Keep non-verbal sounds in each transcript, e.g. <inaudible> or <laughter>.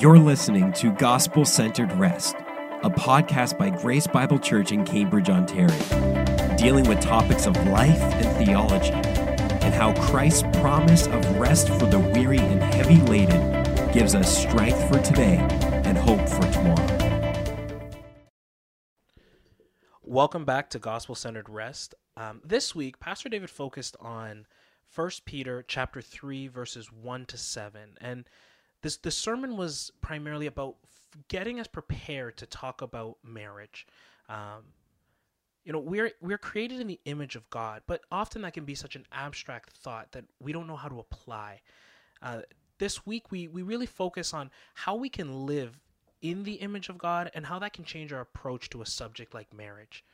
You're listening to Gospel Centered Rest, a podcast by Grace Bible Church in Cambridge, Ontario, dealing with topics of life and theology, and how Christ's promise of rest for the weary and heavy laden gives us strength for today and hope for tomorrow. Welcome back to Gospel Centered Rest. Um, this week, Pastor David focused on 1 Peter chapter 3 verses 1 to 7 and this the sermon was primarily about getting us prepared to talk about marriage. Um, you know, we're we're created in the image of God, but often that can be such an abstract thought that we don't know how to apply. Uh, this week, we we really focus on how we can live in the image of God and how that can change our approach to a subject like marriage.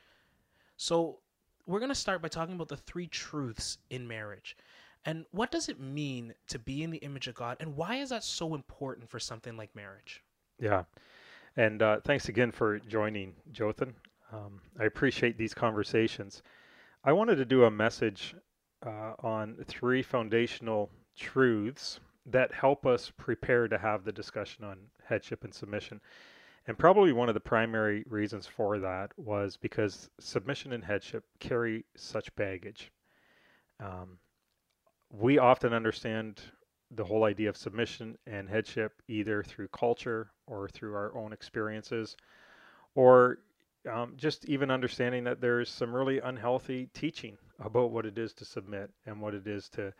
So, we're going to start by talking about the three truths in marriage. And what does it mean to be in the image of God? And why is that so important for something like marriage? Yeah. And uh, thanks again for joining, Jothan. Um, I appreciate these conversations. I wanted to do a message uh, on three foundational truths that help us prepare to have the discussion on headship and submission. And probably one of the primary reasons for that was because submission and headship carry such baggage. Um, we often understand the whole idea of submission and headship either through culture or through our own experiences, or um, just even understanding that there's some really unhealthy teaching about what it is to submit and what it is to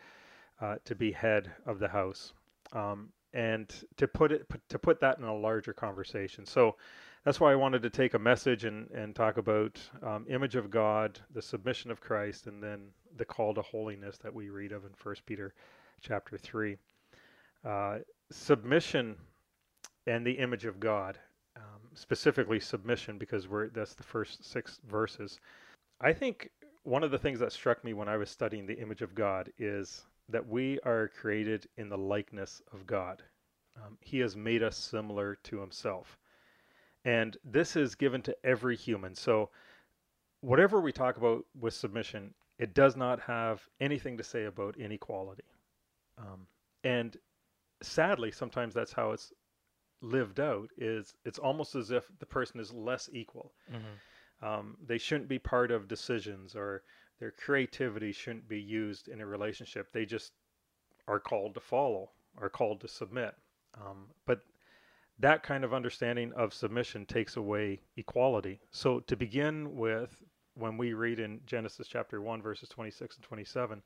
uh, to be head of the house, um, and to put it to put that in a larger conversation. So that's why I wanted to take a message and and talk about um, image of God, the submission of Christ, and then the call to holiness that we read of in First Peter chapter three. Uh, submission and the image of God, um, specifically submission, because we're that's the first six verses. I think one of the things that struck me when I was studying the image of God is that we are created in the likeness of God. Um, he has made us similar to Himself, and this is given to every human. So, whatever we talk about with submission, it does not have anything to say about inequality. Um, and sadly, sometimes that's how it's lived out. Is it's almost as if the person is less equal. Mm-hmm. Um, they shouldn't be part of decisions, or their creativity shouldn't be used in a relationship. They just are called to follow, are called to submit. Um, but that kind of understanding of submission takes away equality. So to begin with, when we read in Genesis chapter 1, verses 26 and 27,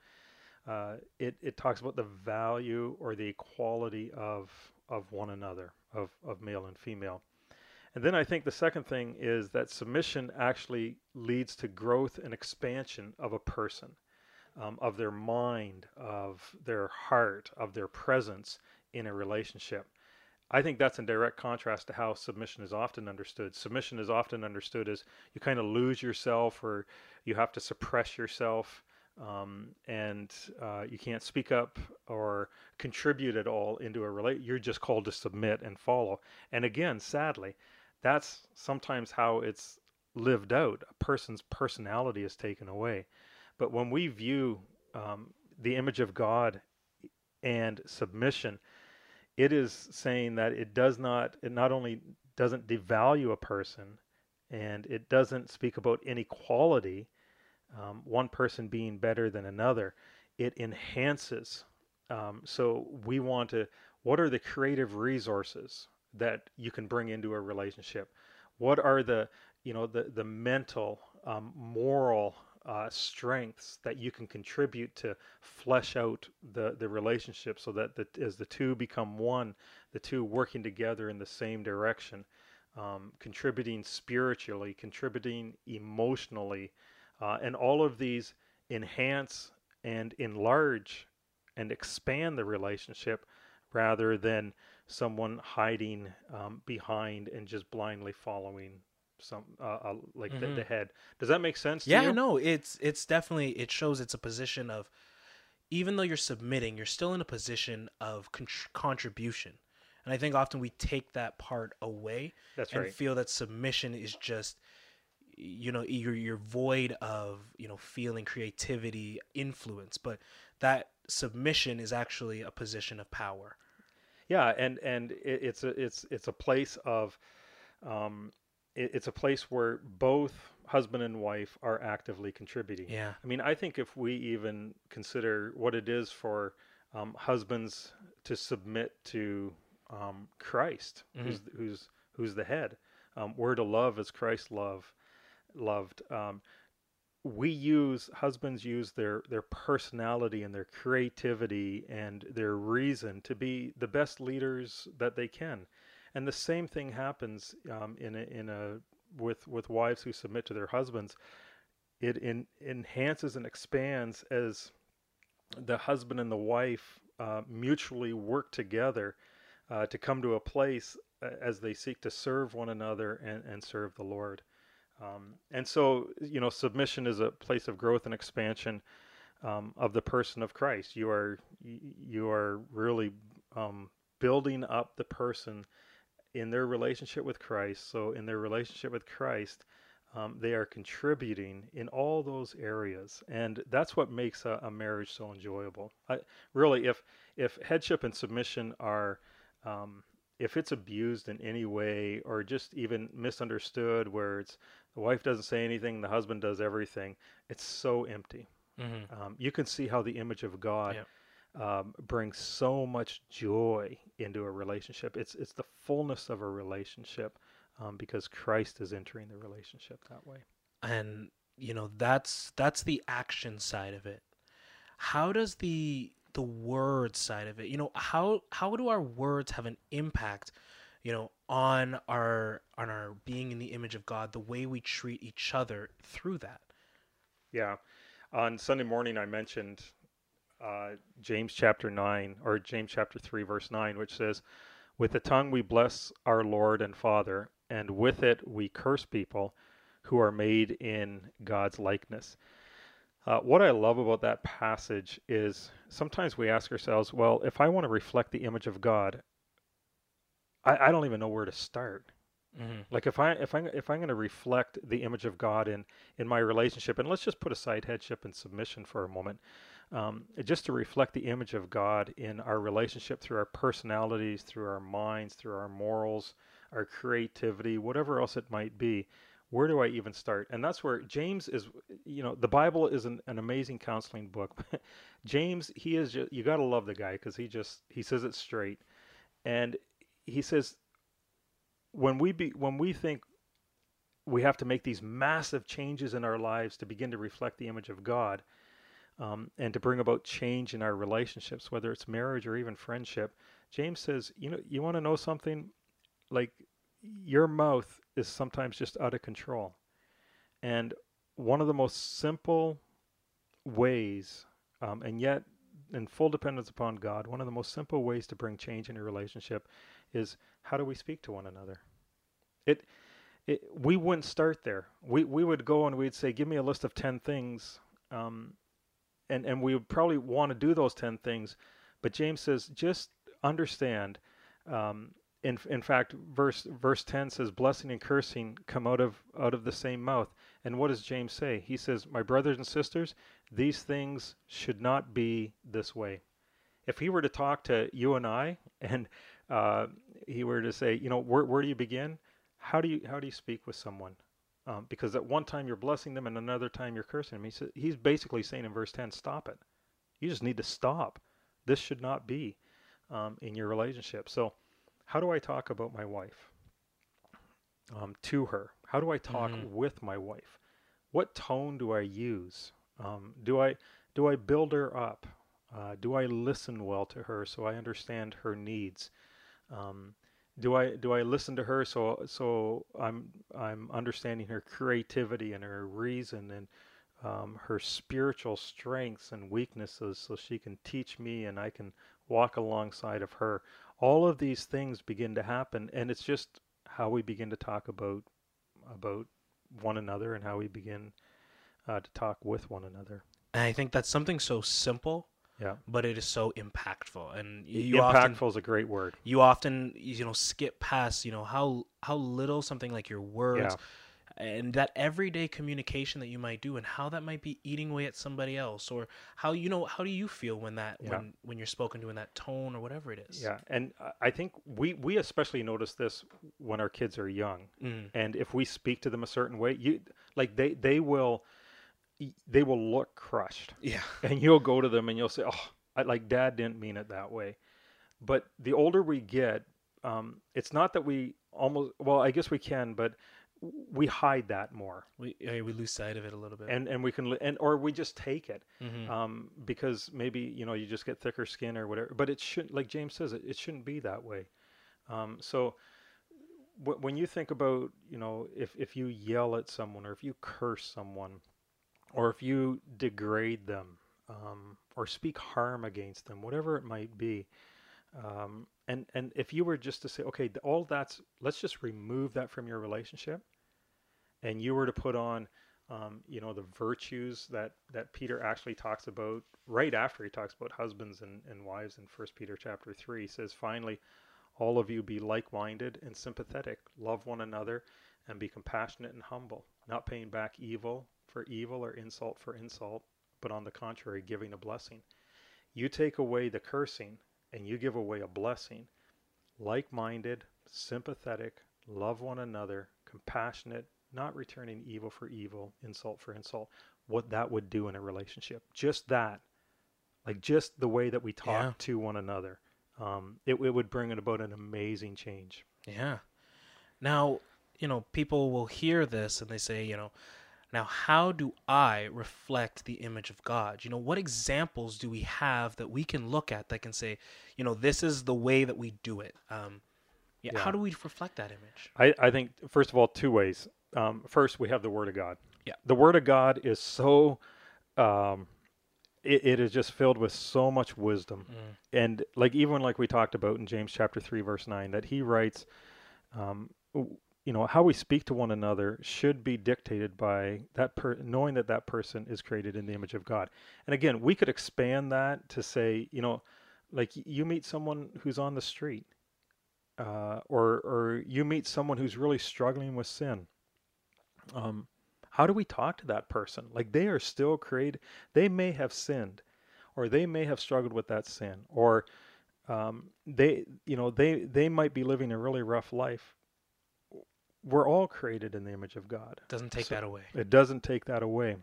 uh, it, it talks about the value or the equality of, of one another, of, of male and female. And then I think the second thing is that submission actually leads to growth and expansion of a person, um, of their mind, of their heart, of their presence in a relationship. I think that's in direct contrast to how submission is often understood. Submission is often understood as you kind of lose yourself or you have to suppress yourself um, and uh, you can't speak up or contribute at all into a relate. You're just called to submit and follow. And again, sadly, that's sometimes how it's lived out. A person's personality is taken away. But when we view um, the image of God and submission, it is saying that it does not it not only doesn't devalue a person and it doesn't speak about inequality um, one person being better than another. It enhances um, so we want to what are the creative resources that you can bring into a relationship? What are the you know the the mental um, moral uh, strengths that you can contribute to flesh out the, the relationship so that the, as the two become one, the two working together in the same direction, um, contributing spiritually, contributing emotionally, uh, and all of these enhance and enlarge and expand the relationship rather than someone hiding um, behind and just blindly following some uh, uh like mm-hmm. the, the, head. Does that make sense? yeah, no, it's it's definitely it shows it's a position of even though you're submitting, you're still in a position of con- contribution. And I think often we take that part away That's and right. feel that submission is just you know you're you're void of you know feeling creativity influence but that submission is actually a position of power Yeah, and and it, it's a it's it's a place of, um, it's a place where both husband and wife are actively contributing. Yeah. I mean, I think if we even consider what it is for um, husbands to submit to um, Christ, Mm-hmm. who's who's who's the head, um, we're to love as Christ love loved. Um, we use husbands use their their personality and their creativity and their reason to be the best leaders that they can, and the same thing happens um, in a, in a with with wives who submit to their husbands. It in, enhances and expands as the husband and the wife uh, mutually work together uh, to come to a place uh, as they seek to serve one another and, and serve the Lord. Um, and so, you know, submission is a place of growth and expansion um, of the person of Christ. You are you are really um, building up the person in their relationship with Christ. So, in their relationship with Christ, um, they are contributing in all those areas, and that's what makes a, a marriage so enjoyable. I, really, if if headship and submission are um, if it's abused in any way or just even misunderstood, where it's the wife doesn't say anything, the husband does everything, it's so empty. Mm-hmm. Um, you can see how the image of God Yep. Um, brings so much joy into a relationship. It's it's the fullness of a relationship um, because Christ is entering the relationship that way. and you know that's that's the action side of it how does the the word side of it you know how how do our words have an impact you know on our on our being in the image of god the way we treat each other through that Yeah. On Sunday morning, I mentioned uh, James chapter 9, or James chapter 3, verse 9, which says, With the tongue we bless our Lord and Father, and with it we curse people who are made in God's likeness. Uh, what I love about that passage is sometimes we ask ourselves, well, if I want to reflect the image of God, I, I don't even know where to start. mm-hmm. Like if I if I if I'm going to reflect the image of God in in my relationship, and let's just put aside headship and submission for a moment, um, just to reflect the image of God in our relationship through our personalities, through our minds, through our morals, our creativity, whatever else it might be. Where do I even start? And that's where James is. You know, the Bible is an, an amazing counseling book. <laughs> James, he is. Just, you got to love the guy because he just he says it straight, and he says when we be when we think we have to make these massive changes in our lives to begin to reflect the image of God um, and to bring about change in our relationships, whether it's marriage or even friendship, James says, you know, you want to know something like your mouth is sometimes just out of control. And one of the most simple ways, um, and yet in full dependence upon God, one of the most simple ways to bring change in a relationship is how do we speak to one another? It, it we wouldn't start there. We we would go and we'd say, give me a list of ten things, um, and and we would probably want to do those ten things, but James says just understand. Um, in in fact, verse verse ten says, blessing and cursing come out of out of the same mouth. And what does James say? He says, my brothers and sisters, these things should not be this way. If he were to talk to you and I, and uh, he were to say, you know, where where do you begin? How do you how do you speak with someone? Um, because at one time you're blessing them, and another time you're cursing them. He he's basically saying in verse ten, stop it. You just need to stop. This should not be um, in your relationship. So, how do I talk about my wife um, to her? How do I talk Mhm. with my wife? What tone do I use? Um, do I do I build her up? Uh, do I listen well to her so I understand her needs? Um, do I do I listen to her so so I'm I'm understanding her creativity and her reason and um, her spiritual strengths and weaknesses so she can teach me and I can walk alongside of her. All of these things begin to happen, and it's just how we begin to talk about about one another and how we begin uh, to talk with one another. and i think that's something so simple Yeah, but it is so impactful and you impactful often is a great word. you often you know skip past you know how how little something like your words and that everyday communication that you might do and how that might be eating away at somebody else or how you know how do you feel when that Yeah. when when you're spoken to in that tone or whatever it is Yeah, and I- I think we we especially notice this when our kids are young, Mm. and if we speak to them a certain way, you like they they will they will look crushed, yeah <laughs> and you'll go to them and you'll say, "Oh, I, like Dad didn't mean it that way." But the older we get, um, it's not that we almost well, I guess we can, but we hide that more, we yeah, we lose sight of it a little bit and and we can and or we just take it Mhm. um, because maybe you know you just get thicker skin or whatever. But it shouldn't, like James says, it, it shouldn't be that way. Um, so w- when you think about you know if if you yell at someone or if you curse someone or if you degrade them um, or speak harm against them, whatever it might be. Um, and and if you were just to say, okay, all that's let's just remove that from your relationship, and you were to put on um, you know the virtues that that peter actually talks about right after he talks about husbands and, and wives in first peter chapter 3 he says finally all of you be like-minded and sympathetic love one another and be compassionate and humble not paying back evil for evil or insult for insult but on the contrary giving a blessing you take away the cursing and you give away a blessing like-minded sympathetic love one another compassionate not returning evil for evil, insult for insult, what that would do in a relationship. Just that, like just the way that we talk Yeah. to one another, um, it, it would bring about an amazing change. Yeah. Now, you know, people will hear this and they say, you know, now how do I reflect the image of God? You know, what examples do we have that we can look at that can say, you know, this is the way that we do it? Um, yeah, Yeah. How do we reflect that image? I, I think, first of all, two ways. Um, first, we have the Word of God. Yeah. The Word of God is so, um, it, it is just filled with so much wisdom. And like, even like we talked about in James chapter 3, verse 9, that he writes, um, you know, how we speak to one another should be dictated by that per- knowing that that person is created in the image of God. And again, we could expand that to say, you know, like you meet someone who's on the street, uh, or or you meet someone who's really struggling with sin. Um, how do we talk to that person? Like they are still created. They may have sinned, or they may have struggled with that sin, or um, they, you know, they they might be living a really rough life. We're all created in the image of God. Doesn't take So- that away. It doesn't take that away.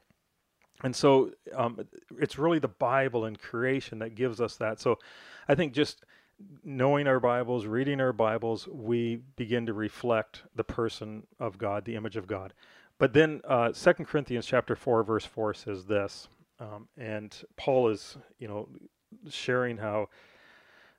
And so um, it's really the Bible and creation that gives us that. So I think just knowing our Bibles, reading our Bibles, we begin to reflect the person of God, the image of God. But then uh, 2 Corinthians chapter 4, verse 4 says this, um, and Paul is, you know, sharing how,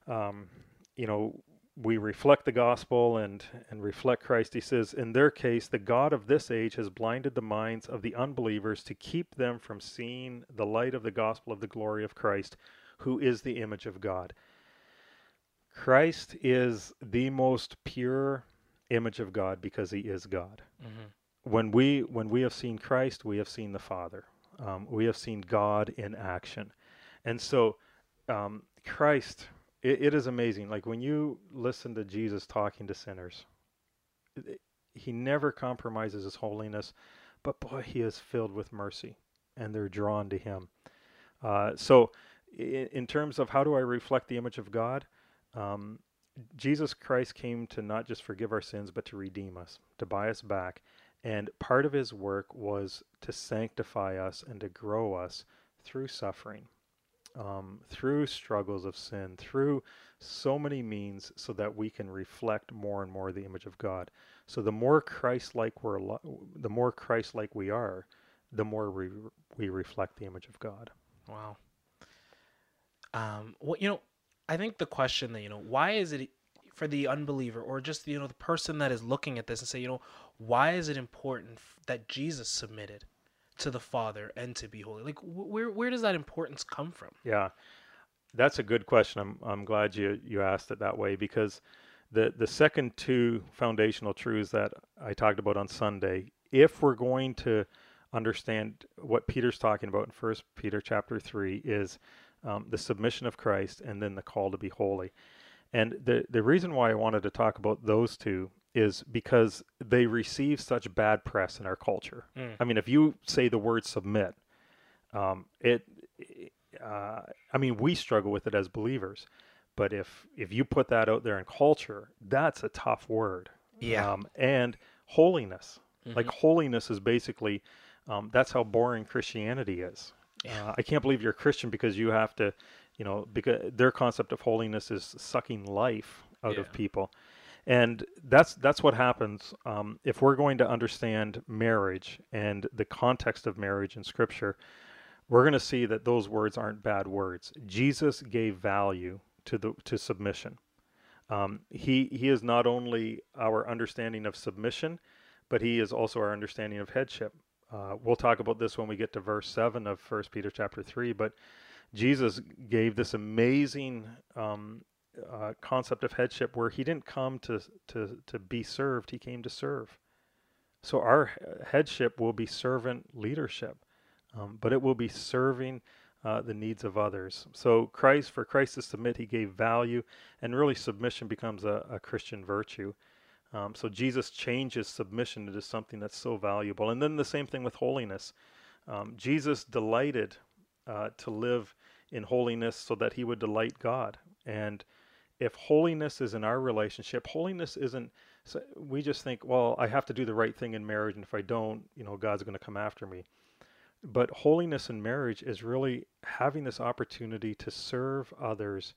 um, you know, we reflect the gospel and, and reflect Christ. He says, In their case, the God of this age has blinded the minds of the unbelievers to keep them from seeing the light of the gospel of the glory of Christ, who is the image of God. Christ is the most pure image of God because he is God. hmm When we when we have seen Christ, we have seen the Father. Um, we have seen God in action, and so um, Christ. It, it is amazing. Like when you listen to Jesus talking to sinners, it- he never compromises his holiness, but boy, he is filled with mercy, and they're drawn to him. Uh, so, in, in terms of how do I reflect the image of God, um, Jesus Christ came to not just forgive our sins, but to redeem us, to buy us back. And part of his work was to sanctify us and to grow us through suffering, um, through struggles of sin, through so many means, so that we can reflect more and more the image of God. So the more Christ-like we're, the more Christ-like we are, the more we we reflect the image of God. Wow. Um, well, you know, I think the question that you know, why is it for the unbeliever or just you know the person that is looking at this and say, you know, why is it important that Jesus submitted to the Father and to be holy? Like, wh- where where does that importance come from? Yeah, that's a good question. I'm I'm glad you you asked it that way because the the second two foundational truths that I talked about on Sunday, if we're going to understand what Peter's talking about in First Peter chapter three, is um, the submission of Christ and then the call to be holy. And the the reason why I wanted to talk about those two is because they receive such bad press in our culture. Mm. I mean, if you say the word submit, um, it, uh, I mean, we struggle with it as believers, but if if you put that out there in culture, that's a tough word. Yeah. Um, and holiness, Mhm. like holiness, is basically um, that's how boring Christianity is. Yeah. Uh, I can't believe you're a Christian because you have to, you know, because their concept of holiness is sucking life out Yeah. of people, and that's that's what happens um, if we're going to understand marriage and the context of marriage in Scripture. We're going to see that those words aren't bad words. Jesus gave value to the to submission. Um, he he is not only our understanding of submission, but he is also our understanding of headship. Uh, we'll talk about this when we get to verse seven of First Peter chapter three. But Jesus gave this amazing um, uh, concept of headship, where he didn't come to to to be served; he came to serve. So our headship will be servant leadership, um, but it will be serving uh, the needs of others. So Christ, for Christ to submit, he gave value, and really submission becomes a, a Christian virtue. Um, so Jesus changes submission into something that's so valuable. And then the same thing with holiness. Um, Jesus delighted uh, to live in holiness so that he would delight God. And if holiness is in our relationship, holiness isn't. So we just think, well, I have to do the right thing in marriage, and if I don't, you know, God's going to come after me. But holiness in marriage is really having this opportunity to serve others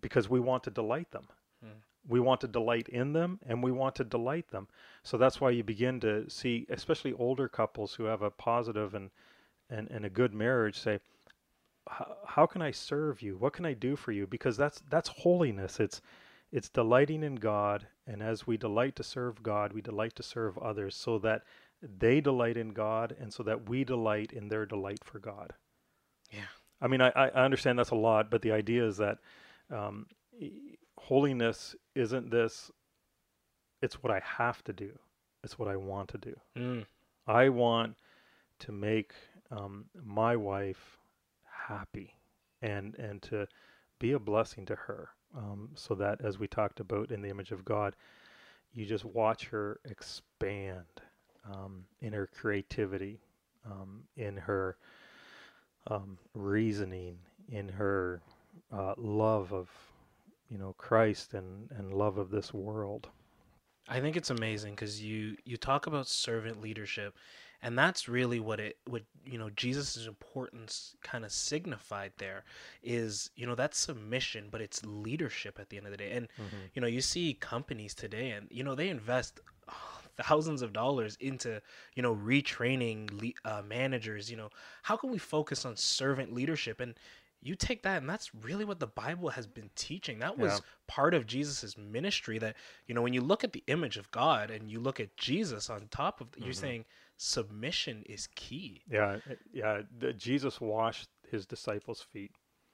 because we want to delight them. Hmm. We want to delight in them and we want to delight them. So that's why you begin to see, especially older couples who have a positive and, and, and a good marriage, say, "How- how can I serve you? What can I do for you? Because that's that's holiness. It's it's delighting in God, and as we delight to serve God, we delight to serve others, so that they delight in God, and so that we delight in their delight for God. Yeah. I mean, I, I understand that's a lot, but the idea is that um, holiness isn't this. It's what I have to do. It's what I want to do. Mm. I want to make um, my wife happy and and to be a blessing to her. Um, so that as we talked about in the image of God you just watch her expand um, in her creativity um, in her um, reasoning in her uh, love of you know Christ and and love of this world. I think it's amazing because you you talk about servant leadership, and that's really what it what you know Jesus' importance kind of signified there is you know that's submission, but it's leadership at the end of the day. And you know you see companies today, and you know they invest <sighs> thousands of dollars into you know retraining le- uh, managers. You know how can we focus on servant leadership and you take that and that's really what the bible has been teaching that was Yeah. part of jesus' ministry that you know when you look at the image of god and you look at jesus on top of you're saying submission is key Yeah, yeah. The, Jesus washed his disciples' feet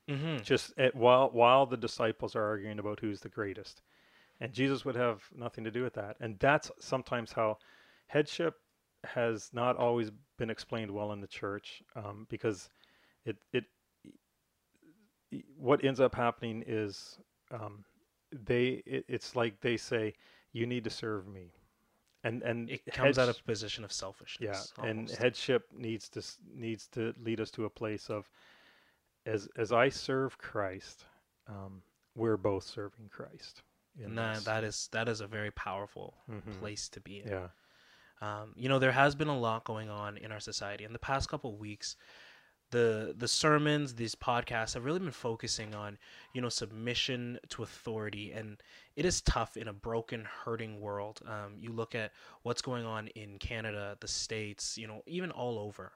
mm-hmm. just at, while while the disciples are arguing about who's the greatest, and Jesus would have nothing to do with that. And that's sometimes how headship has not always been explained well in the church, um, because it it what ends up happening is um, they it, it's like they say you need to serve me, and and it comes out of a position of selfishness yeah, and headship needs to needs to lead us to a place of as as I serve Christ, um, we're both serving Christ. Nah, this. that is that is a very powerful Mhm. place to be in yeah, Um, you know, there has been a lot going on in our society. In the past couple of weeks, the the sermons, these podcasts have really been focusing on, you know, submission to authority, and it is tough in a broken, hurting world. Um, you look at what's going on in Canada, the states, you know, even all over.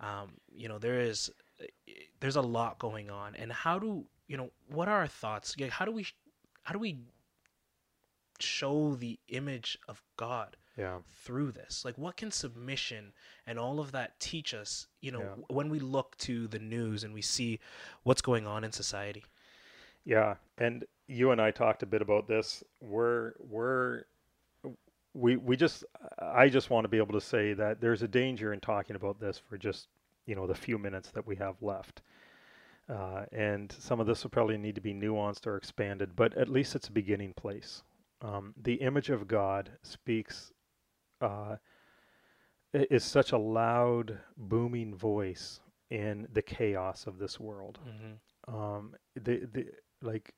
Um, you know, there is there's a lot going on, and how do you know what are our thoughts? Like, how do we how do we show the image of God? Yeah, through this like what can submission and all of that teach us you know Yeah. w- when we look to the news and we see what's going on in society yeah. And you and I talked a bit about this. We're we're we we just I just want to be able to say that there's a danger in talking about this for just you know the few minutes that we have left. Uh, and some of this will probably need to be nuanced or expanded, but at least it's a beginning place. Um, the image of God speaks, uh, is such a loud, booming voice in the chaos of this world. Mm-hmm. Um, the the like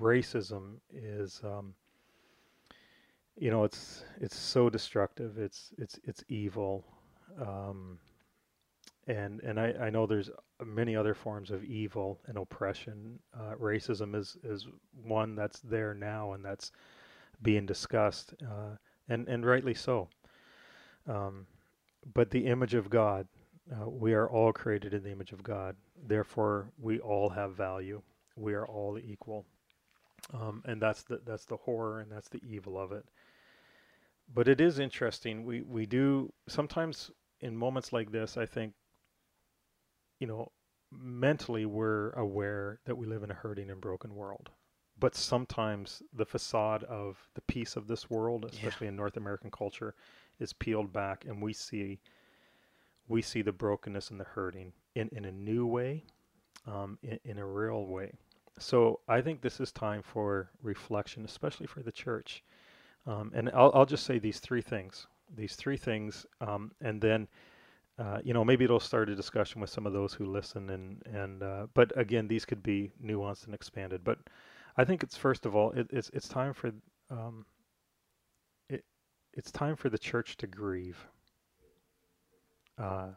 racism is, um, you know, it's it's so destructive. It's it's it's evil. Um, and and I, I know there's many other forms of evil and oppression. Uh, racism is is one that's there now and that's being discussed, uh, and and rightly so. Um, but the image of God, uh, we are all created in the image of God. Therefore, we all have value. We are all equal, um, and that's the that's the horror and that's the evil of it. But it is interesting. We we do sometimes in moments like this. I think you know, mentally we're aware that we live in a hurting and broken world. But sometimes the facade of the peace of this world, especially yeah. in North American culture, is peeled back and we see we see the brokenness and the hurting in, in a new way, um, in, in a real way. So I think this is time for reflection, especially for the church. Um, and I'll, I'll just say these three things. These three things, um, and then uh, you know, maybe it'll start a discussion with some of those who listen, and and uh, but again, these could be nuanced and expanded. But I think it's first of all, it, it's it's time for um, it it's time for the church to grieve. Uh,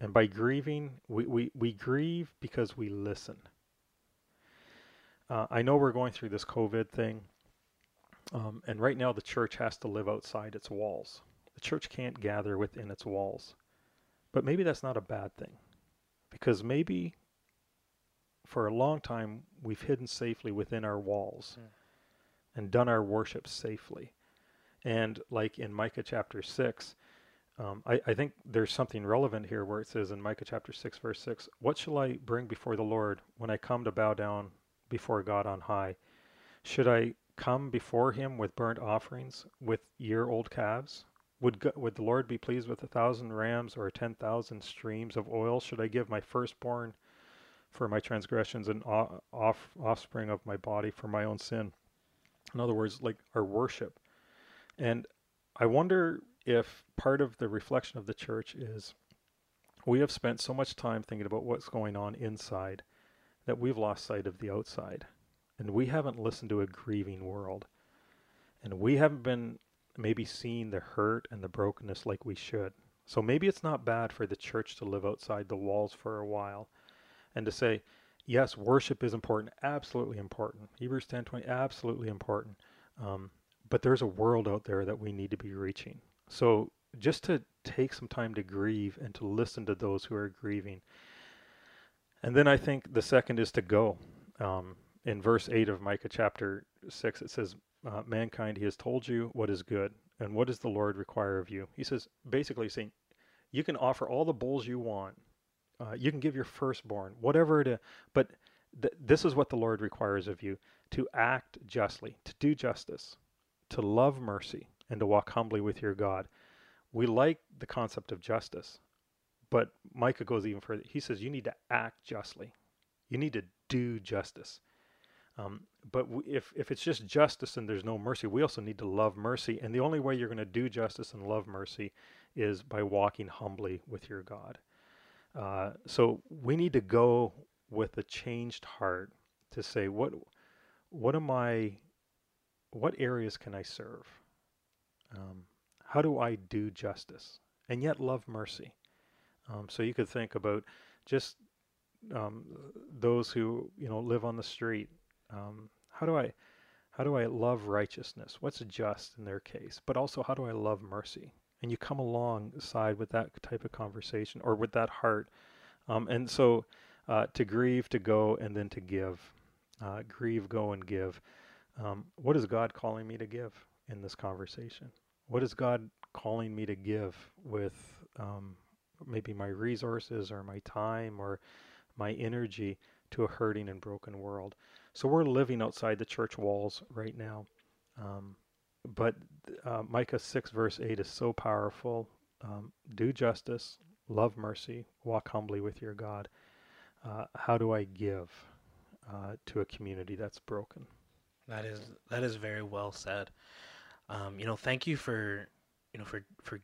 and by grieving, we, we, we grieve because we listen. Uh, I know we're going through this COVID thing, um, and right now the church has to live outside its walls. The church can't gather within its walls. But maybe that's not a bad thing. Because maybe for a long time we've hidden safely within our walls mm. and done our worship safely. And like in Micah chapter 6, um, I, I, think there's something relevant here where it says in Micah chapter 6, verse 6, What shall I bring before the Lord when I come to bow down before God on high? Should I come before him with burnt offerings, with year old calves? Would, would the Lord be pleased with a thousand rams or ten thousand streams of oil? Should I give my firstborn for my transgressions and off, offspring of my body for my own sin? In other words, like our worship. And I wonder if part of the reflection of the church is we have spent so much time thinking about what's going on inside that we've lost sight of the outside. And we haven't listened to a grieving world. And we haven't been maybe seeing the hurt and the brokenness like we should. So maybe it's not bad for the church to live outside the walls for a while and to say, yes, worship is important, absolutely important. Hebrews 10:20, absolutely important. Um, but there's a world out there that we need to be reaching. So just to take some time to grieve and to listen to those who are grieving. And then I think the second is to go. Um, in verse 8 of Micah chapter 6, it says, uh, mankind, he has told you what is good. And what does the Lord require of you? He says, basically saying, you can offer all the bulls you want. Uh, you can give your firstborn, whatever it is. But th- this is what the Lord requires of you to act justly, to do justice, to love mercy, and to walk humbly with your God. We like the concept of justice, but Micah goes even further. He says, you need to act justly, you need to do justice. Um, but if if it's just justice and there's no mercy, we also need to love mercy. And the only way you're going to do justice and love mercy is by walking humbly with your God. Uh, so we need to go with a changed heart to say, what what am I? What areas can I serve? Um, how do I do justice and yet love mercy? Um, so you could think about just um, those who you know live on the street um, how do I how do I love righteousness? What's just in their case? But also, how do I love mercy? And you come alongside with that type of conversation or with that heart. Um, and so, uh, to grieve, to go, and then to give. Uh, grieve, go, and give. Um, what is God calling me to give in this conversation? What is God calling me to give with um, maybe my resources or my time or my energy to a hurting and broken world? So we're living outside the church walls right now. Um, but uh, Micah 6, verse 8 is so powerful. Um, do justice, love mercy, walk humbly with your God. Uh, how do I give uh, to a community that's broken? That is that is very well said. Um, you know, thank you for you know for for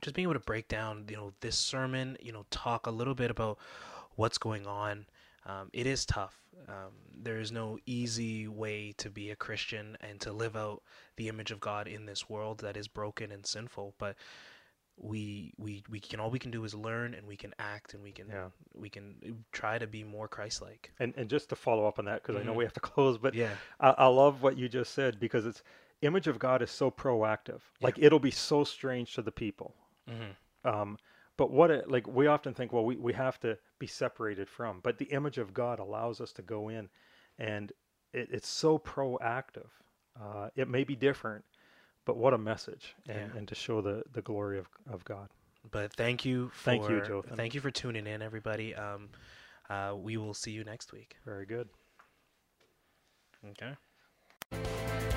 just being able to break down you know this sermon. You know, talk a little bit about what's going on. Um, it is tough. Um, there is no easy way to be a Christian and to live out the image of God in this world that is broken and sinful. But we we we can all we can do is learn and we can act and we can Yeah. we can try to be more Christ-like. And and just to follow up on that, because I know Mhm. we have to <laughs> close, but Yeah. I, I love what you just said because it's image of God is so proactive. Like it'll be so strange to the people. hmm Um, but what it like we often think, well, we, we have to be separated from, but the image of God allows us to go in, and it, it's so proactive. Uh, it may be different, but what a message, and, Yeah. and to show the, the glory of, of God. But thank you for Thank you, Jothan. thank you for tuning in, everybody. Um, uh, we will see you next week. Very good. Okay.